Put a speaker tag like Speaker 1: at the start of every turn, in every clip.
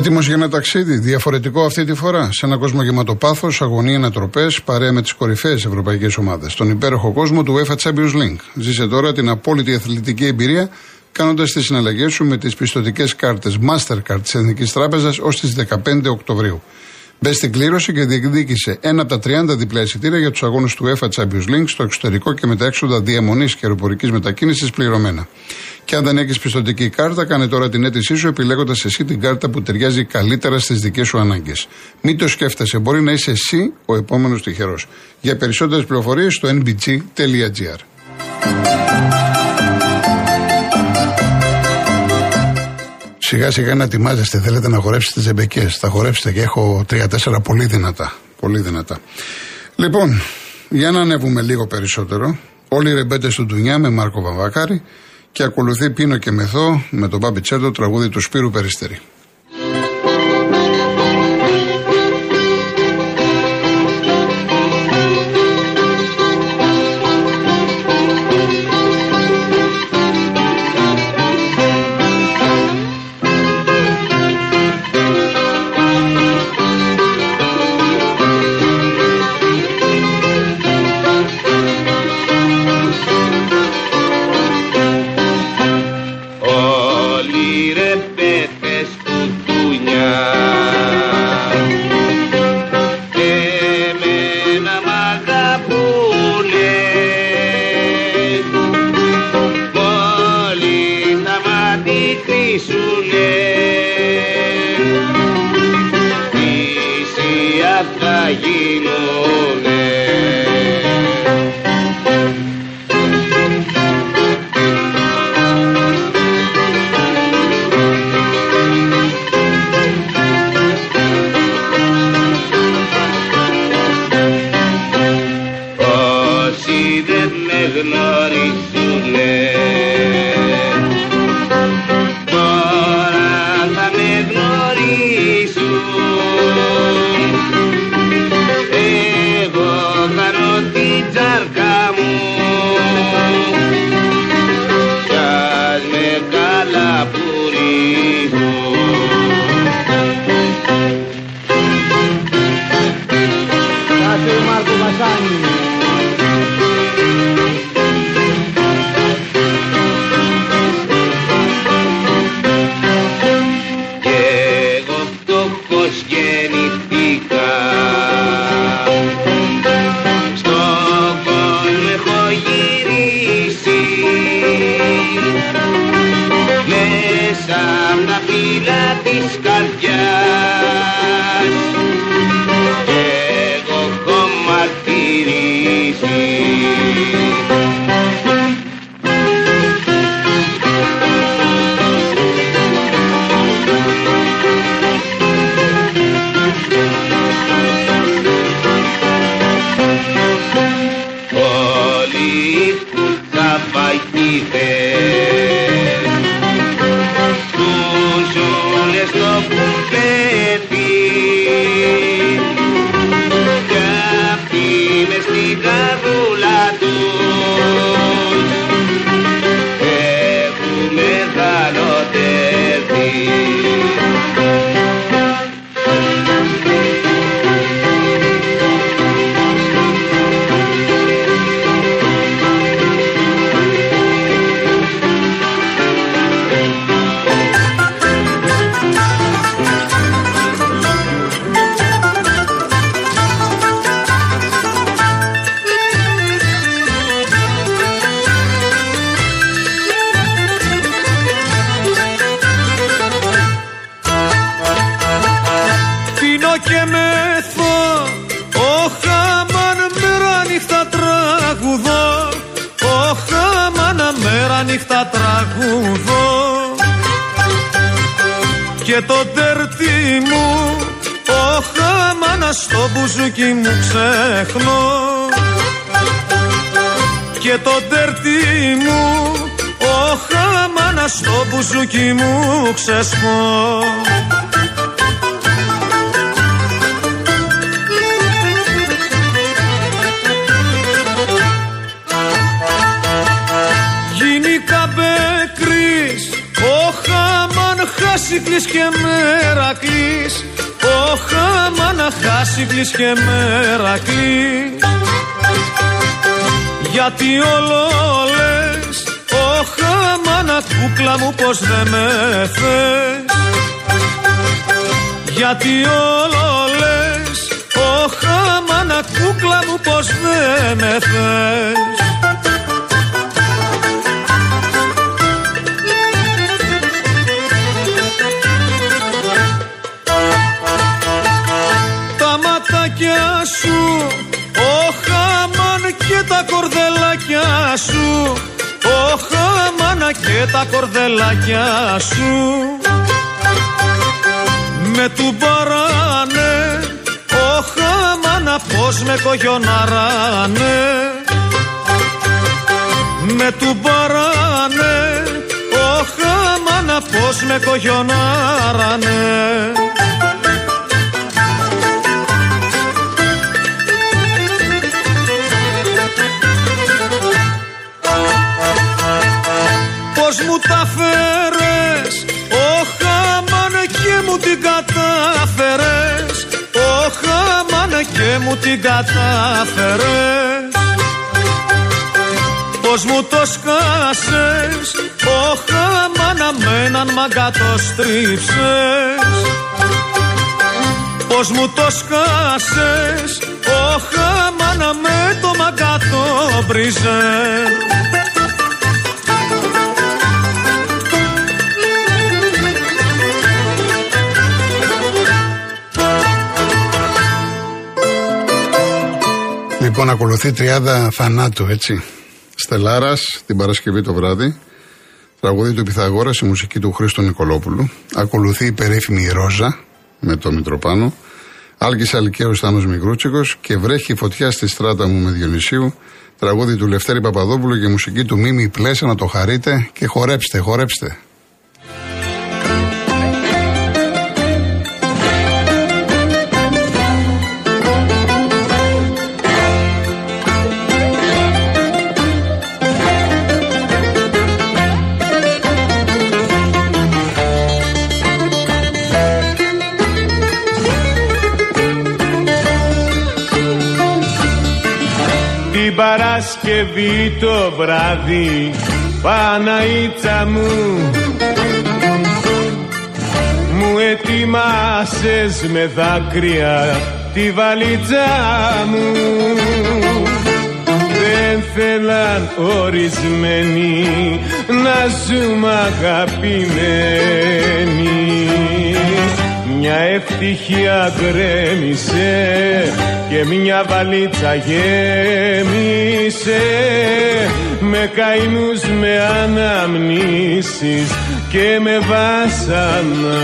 Speaker 1: Έτοιμος για ένα ταξίδι, διαφορετικό αυτή τη φορά. Σε ένα κόσμο γεμάτο πάθο, αγωνία, ανατροπές, παρέα με τις κορυφαίες ευρωπαϊκές ομάδες. Στον υπέροχο κόσμο του UEFA Champions League. Ζήσε τώρα την απόλυτη αθλητική εμπειρία κάνοντας τις συναλλαγές σου με τις πιστοτικές κάρτες Mastercard της Εθνικής Τράπεζας ως τις 15 Οκτωβρίου. Μπες στην κλήρωση και διεκδίκησε ένα από τα 30 διπλά εισιτήρια για τους αγώνες του UEFA Champions League στο εξωτερικό και με τα έξοδα διαμονής και αεροπορικής μετακίνησης πληρωμένα. Και αν δεν έχεις πιστοτική κάρτα, κάνε τώρα την αίτησή σου επιλέγοντας εσύ την κάρτα που ταιριάζει καλύτερα στις δικές σου ανάγκες. Μην το σκέφτεσαι, μπορεί να είσαι εσύ ο επόμενος τυχερός. Για περισσότερες πληροφορίες στο nbg.gr. Σιγά σιγά να ετοιμάζεστε, θέλετε να χορέψετε ζεμπεκέ. Θα χορέψετε και έχω τρία-τέσσερα πολύ δυνατά. Πολύ δυνατά. Λοιπόν, για να ανέβουμε λίγο περισσότερο. Όλοι οι ρεμπέτες του Ντουνιά με Μάρκο Βαμβάκαρη και ακολουθεί Πίνο και Μεθό με τον Μπάμπι Τσέρτο τραγούδι του Σπύρου Περιστερή.
Speaker 2: Mary και το τερτί μου ο χαμάνας στο μπουζούκι μου ξέχνω και το τερτί μου ο χαμάνας στο μπουζούκι μου ξεσπώ
Speaker 3: χάσικλης και μερακλής. Ωχ αμάνα χάσικλης και μερακλής. Γιατί όλο λες Ωχ αμάνα κούκλα μου πως δεν με θες. Γιατί όλο λες Ωχ αμάνα κούκλα μου πως δεν με θες τα κορδελάκια σου. Ο χαμάν και τα κορδελάκια σου. Με του παράνε Ο χαμάν πως με κογιοναράνε Με του παράνε Ο χαμάν πως με κογιοναράνε και μου την κατάφερες. Πώς μου το σκάσες Ο χαμάν με έναν μαγκά το στρίψες Πώς μου το σκάσες Ο χαμάν με το μαγκά
Speaker 1: Λοιπόν, ακολουθεί 30 θανάτου, έτσι. Στελάρας την Παρασκευή το βράδυ. Τραγουδί του Πιθαγόρα, η μουσική του Χρήστο Νικολόπουλου. Ακολουθεί η περίφημη Ρόζα με το Μητροπάνο. Άλκης Αλκαίου Στάνο Μικρούτσικος και βρέχει φωτιά στη στράτα μου με Διονυσίου. Τραγούδι του Λευτέρη Παπαδόπουλου και μουσική του Μίμη Πλέσα να το χαρείτε και χορέψτε, χορέψτε.
Speaker 3: Παρασκευή το βράδυ Παναίτσα μου. Μου ετοιμάσες με δάκρυα τη βαλίτσα μου. Δεν θέλαν ορισμένοι να ζούμε αγαπημένοι μια ευτυχία γκρέμισε και μια βαλίτσα γέμισε. Με καηνούς με αναμνήσεις και με βάσανα.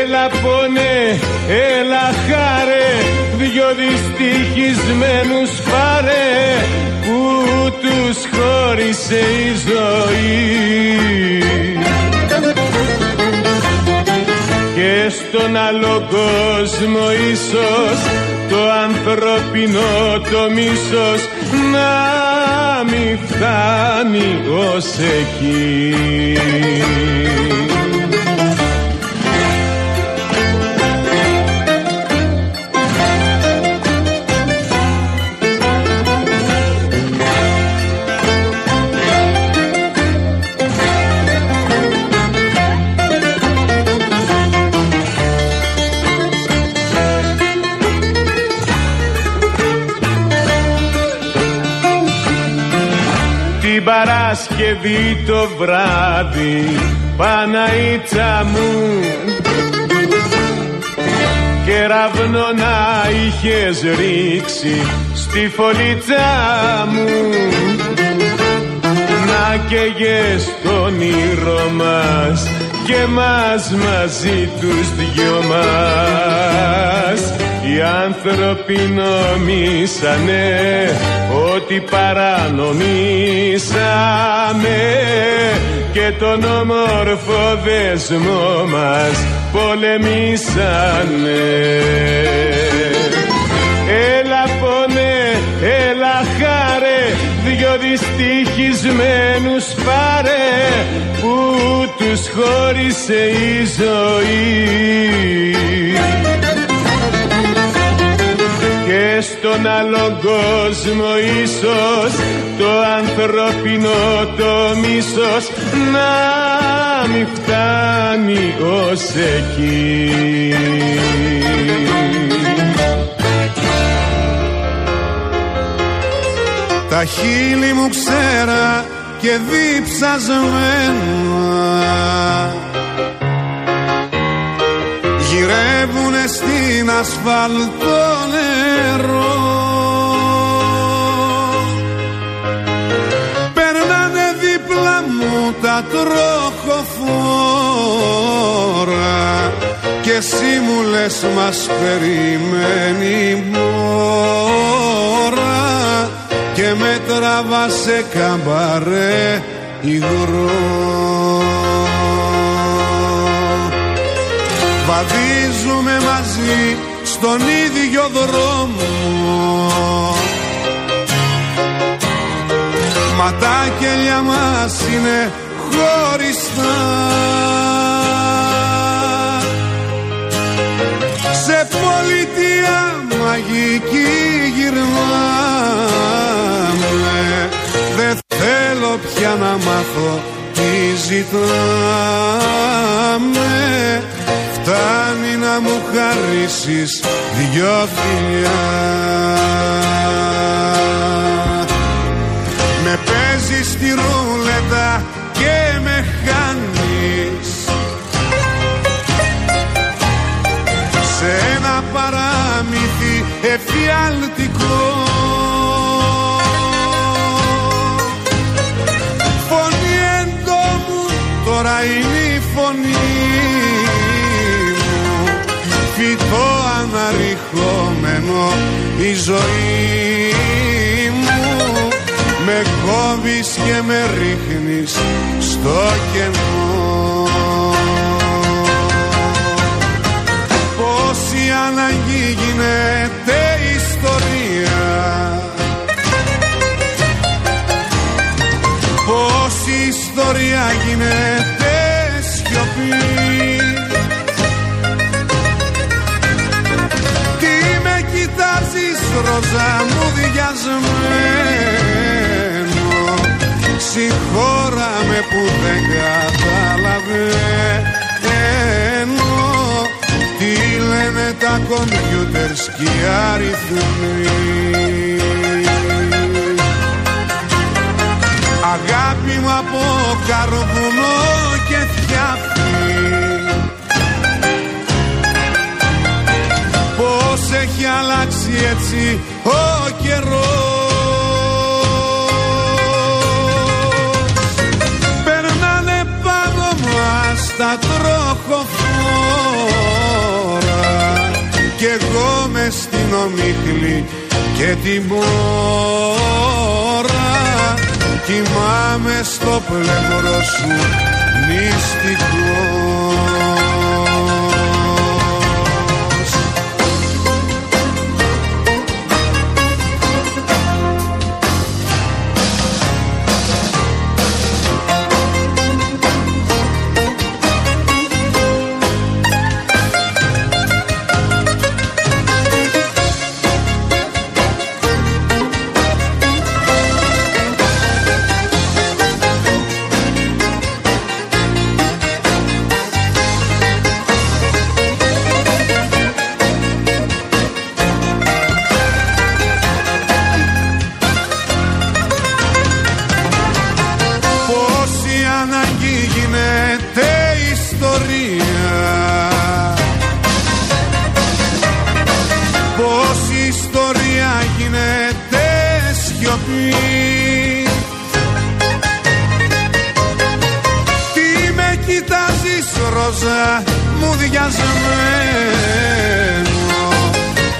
Speaker 3: Έλα πόνε, έλα χάρε δυο δυστυχισμένους πάρε που τους χώρισε η ζωή στον άλλο κόσμο ίσως το ανθρωπινό το μίσος να μη φτάνει ως εκεί. Παρασκευή το βράδυ Παναίτσα μου. Κεραυνό να είχες ρίξει στη φωλίτσα μου. Να καίγες τον ήρω μας και μας μαζί τους δυο μας οι άνθρωποι νομίσανε ότι παρανομήσαμε και τον όμορφο δεσμό μας πολεμήσανε. Έλα πόνε, έλα χάρε, δυο δυστυχισμένους πάρε που
Speaker 4: χώρισε η ζωή στον άλλο κόσμο ίσως το ανθρώπινο το μίσος να μην φτάνει ως εκεί. Τα χείλη μου ξέρα και διψασμένα γυρεύουνε στην ασφαλτό νερό τα τροχοφόρα και εσύ μου λες μας περιμένει μόρα και με τραβά σε καμπαρέ υγρό Βαδίζουμε μαζί στον ίδιο δρόμο. Μα τα κελιά μας είναι χωριστά Σε πολιτεία μαγική γυρνάμε. Δεν θέλω πια να μάθω τι ζητάμε. Φτάνει να μου χαρίσεις δυο φιλιά. Με παίζεις στη ρούλετα εφιαλτικό Φωνή εντόμου τώρα είναι η φωνή φυτό αναρριχόμενο η ζωή μου. Με κόβεις και με ρίχνεις στο κενό. Πόση αναγκή γίνεται ιστορία γίνεται σιωπή. Ρόζα μου διασμένο Συγχώρα με που δεν καταλαβαίνω. Τι λένε τα κομπιούτερς και οι αριθμοί από καρβουνό και φτιάχνει. Πώς έχει αλλάξει έτσι ο καιρός. Περνάνε πάνω μας τα τροχοφόρα. Κι εγώ μες στην ομίχλη και την μόρα Κοιμάμαι στο πλευρό σου μυστικό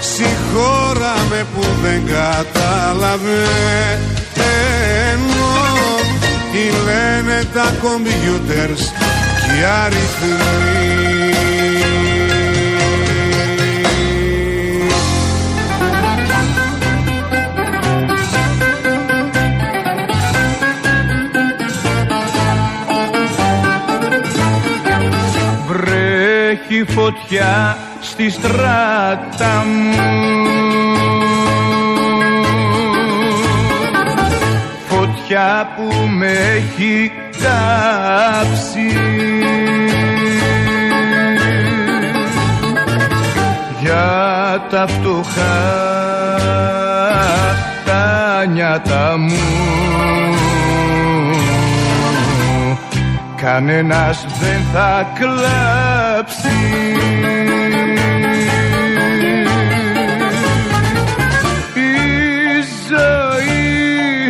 Speaker 4: Στη χώρα με που δεν καταλαβαίνω Τι λένε τα κομπιούτερς και αριθμοί.
Speaker 5: Έχει φωτιά στη στράτα μου. Φωτιά που με έχει κάψει. Για τα φτωχά τα νιάτα μου κανένας δεν θα κλάψει Η ζωή,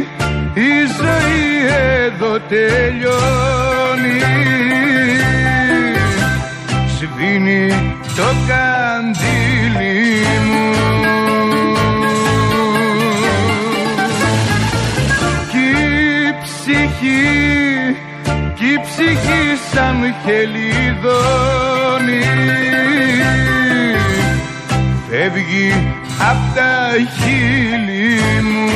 Speaker 5: η ζωή εδώ τελειώνει. Σβήνει το καντήλι μου. Κι η ψυχή η ψυχή σαν χελιδόνι φεύγει απ' τα χείλη μου.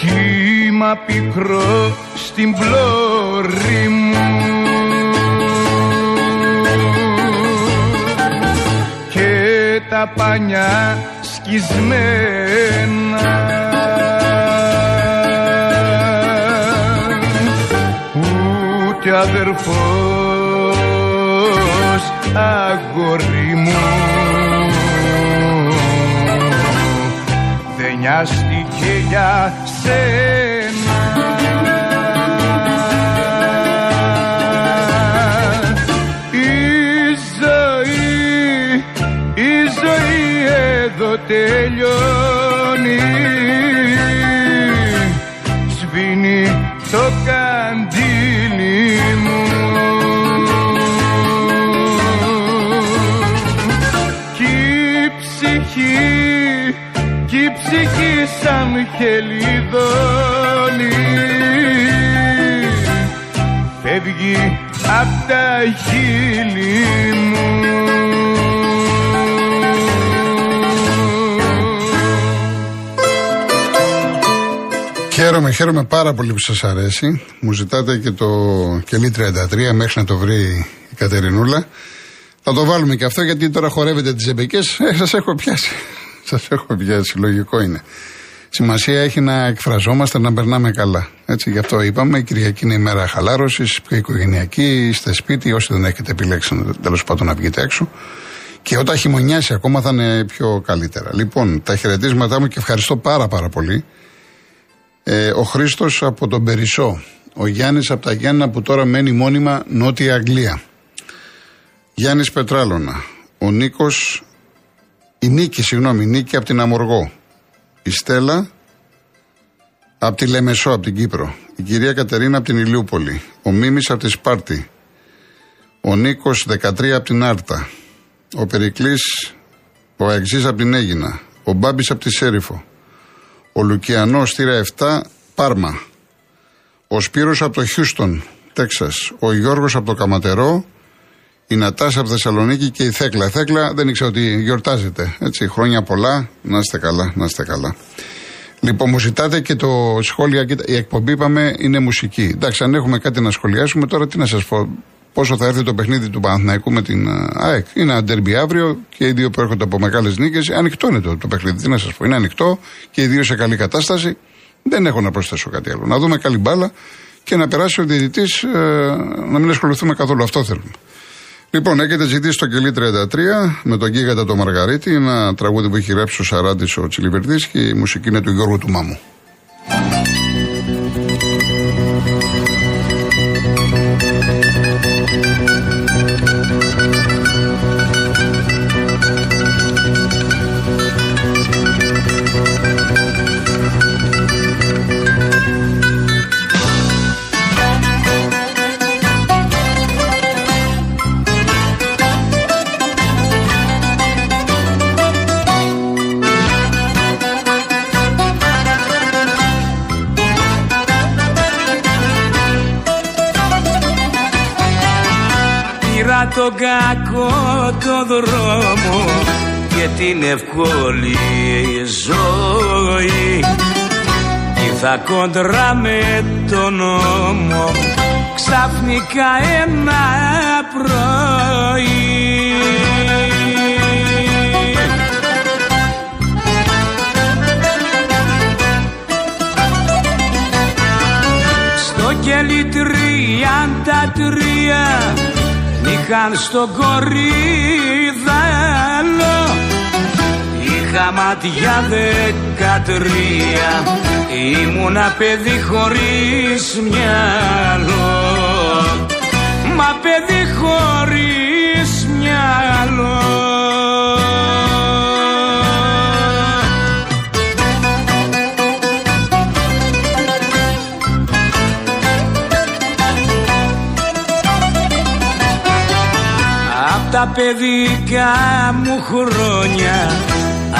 Speaker 5: Κύμα πικρό στην πλώρη τα πανιά σκισμένα. Ούτε αδερφός αγόρι μου. Δεν νοιάστηκε για σένα τελειώνει. Σβήνει το καντήλι μου. Κι η ψυχή κι η ψυχή σαν χελιδόνι φεύγει απ' τα χείλη μου
Speaker 1: Χαίρομαι, χαίρομαι πάρα πολύ που σας αρέσει. Μου ζητάτε και το κελί 33 μέχρι να το βρει η Κατερινούλα. Θα το βάλουμε και αυτό γιατί τώρα χορεύετε τις εμπεκές. Ε, σας έχω πιάσει. Σας έχω πιάσει, λογικό είναι. Σημασία έχει να εκφραζόμαστε, να περνάμε καλά. Έτσι, γι' αυτό είπαμε. Η Κυριακή είναι η μέρα χαλάρωσης, πιο οικογενειακή, είστε σπίτι, όσοι δεν έχετε επιλέξει τέλος πάντων να βγείτε έξω. Και όταν χειμωνιάσει ακόμα θα είναι πιο καλύτερα. Λοιπόν, τα χαιρετίσματά μου και ευχαριστώ πάρα πάρα πολύ ε, ο Χρήστος από τον Περισσό. Ο Γιάννης από τα Γιάννα που τώρα μένει μόνιμα Νότια Αγγλία. Γιάννης Πετράλωνα. Ο Νίκος. Η Νίκη, συγγνώμη, Νίκη από την Αμοργό. Η Στέλλα από τη Λεμεσό, από την Κύπρο. Η κυρία Κατερίνα από την Ηλιούπολη. Ο Μίμης από τη Σπάρτη. Ο Νίκος 13 από την Άρτα. Ο Περικλής, ο Αεξής από την Έγινα. Ο Μπάμπης από τη Σέριφο. Ο Λουκιανός στήρα 7, Πάρμα. Ο Σπύρος από το Χιούστον, Τέξας. Ο Γιώργος από το Καματερό. Η Νατάσα από Θεσσαλονίκη και η Θέκλα. Η Θέκλα δεν ήξερα ότι γιορτάζεται. Έτσι, χρόνια πολλά. Να είστε καλά, να είστε καλά. Λοιπόν, μου ζητάτε και το σχόλια. Η εκπομπή, είπαμε, είναι μουσική. Εντάξει, αν έχουμε κάτι να σχολιάσουμε, τώρα τι να σας πω πόσο θα έρθει το παιχνίδι του Παναθηναϊκού με την ε, ΑΕΚ. Είναι ένα ντερμπι αύριο και οι δύο που έρχονται από μεγάλες νίκες. Ανοιχτό είναι το, το παιχνίδι, τι να σας πω. Είναι ανοιχτό και οι δύο σε καλή κατάσταση. Δεν έχω να προσθέσω κάτι άλλο. Να δούμε καλή μπάλα και να περάσει ο διαιτητής ε, να μην ασχοληθούμε καθόλου. Αυτό θέλουμε. Λοιπόν, έχετε ζητήσει το κελί 33 με τον Γίγαντα το Μαργαρίτη, ένα τραγούδι που έχει γράψει ο Σαράτη ο Τσιλιβερδής και η μουσική είναι του Γιώργου του Μάμου.
Speaker 5: Τον κακό το δρόμο
Speaker 6: και την ευκολή ζωή. Θα κοντρά με τον νόμο ξαφνικά ένα πρωί. Στο κελί τριάντα τρία είχαν στο κορίδαλο είχα μάτια δεκατρία. Ήμουνα παιδί χωρίς μυαλό. Μα παιδί χωρίς τα παιδικά μου χρόνια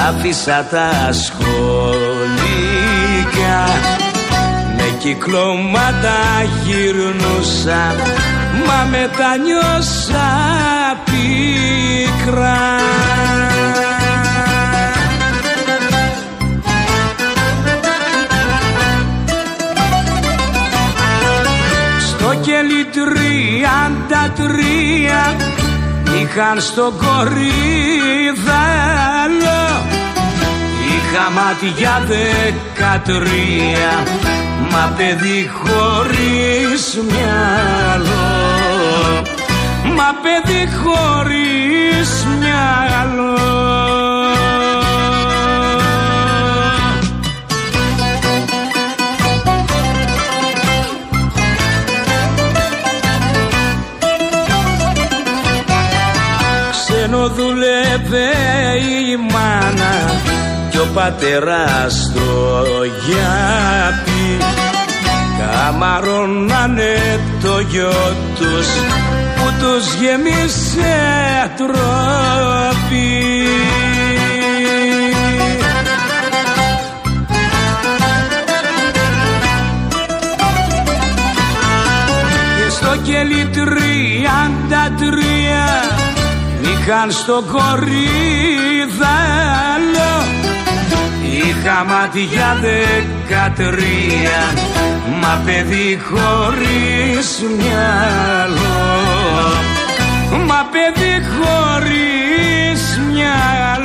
Speaker 6: άφησα τα σχολικά με κυκλώματα γυρνούσα μα μετανιώσα πίκρα. Στο κελί τριάντα τρία είχαν στο κορίδαλο Είχα μάτια δεκατρία Μα παιδί χωρίς μυαλό. Μα παιδί χωρίς μυαλό δούλευε η μάνα κι ο πατέρας στο γιάπι. Καμαρώνανε το γιο τους που τους γεμίσε τρόπι. Και στο κελί τριάντα τρία είχαν στο κορίδαλο Είχα μάτια δεκατρία Μα παιδί χωρίς μυαλό. Μα παιδί χωρίς μυαλό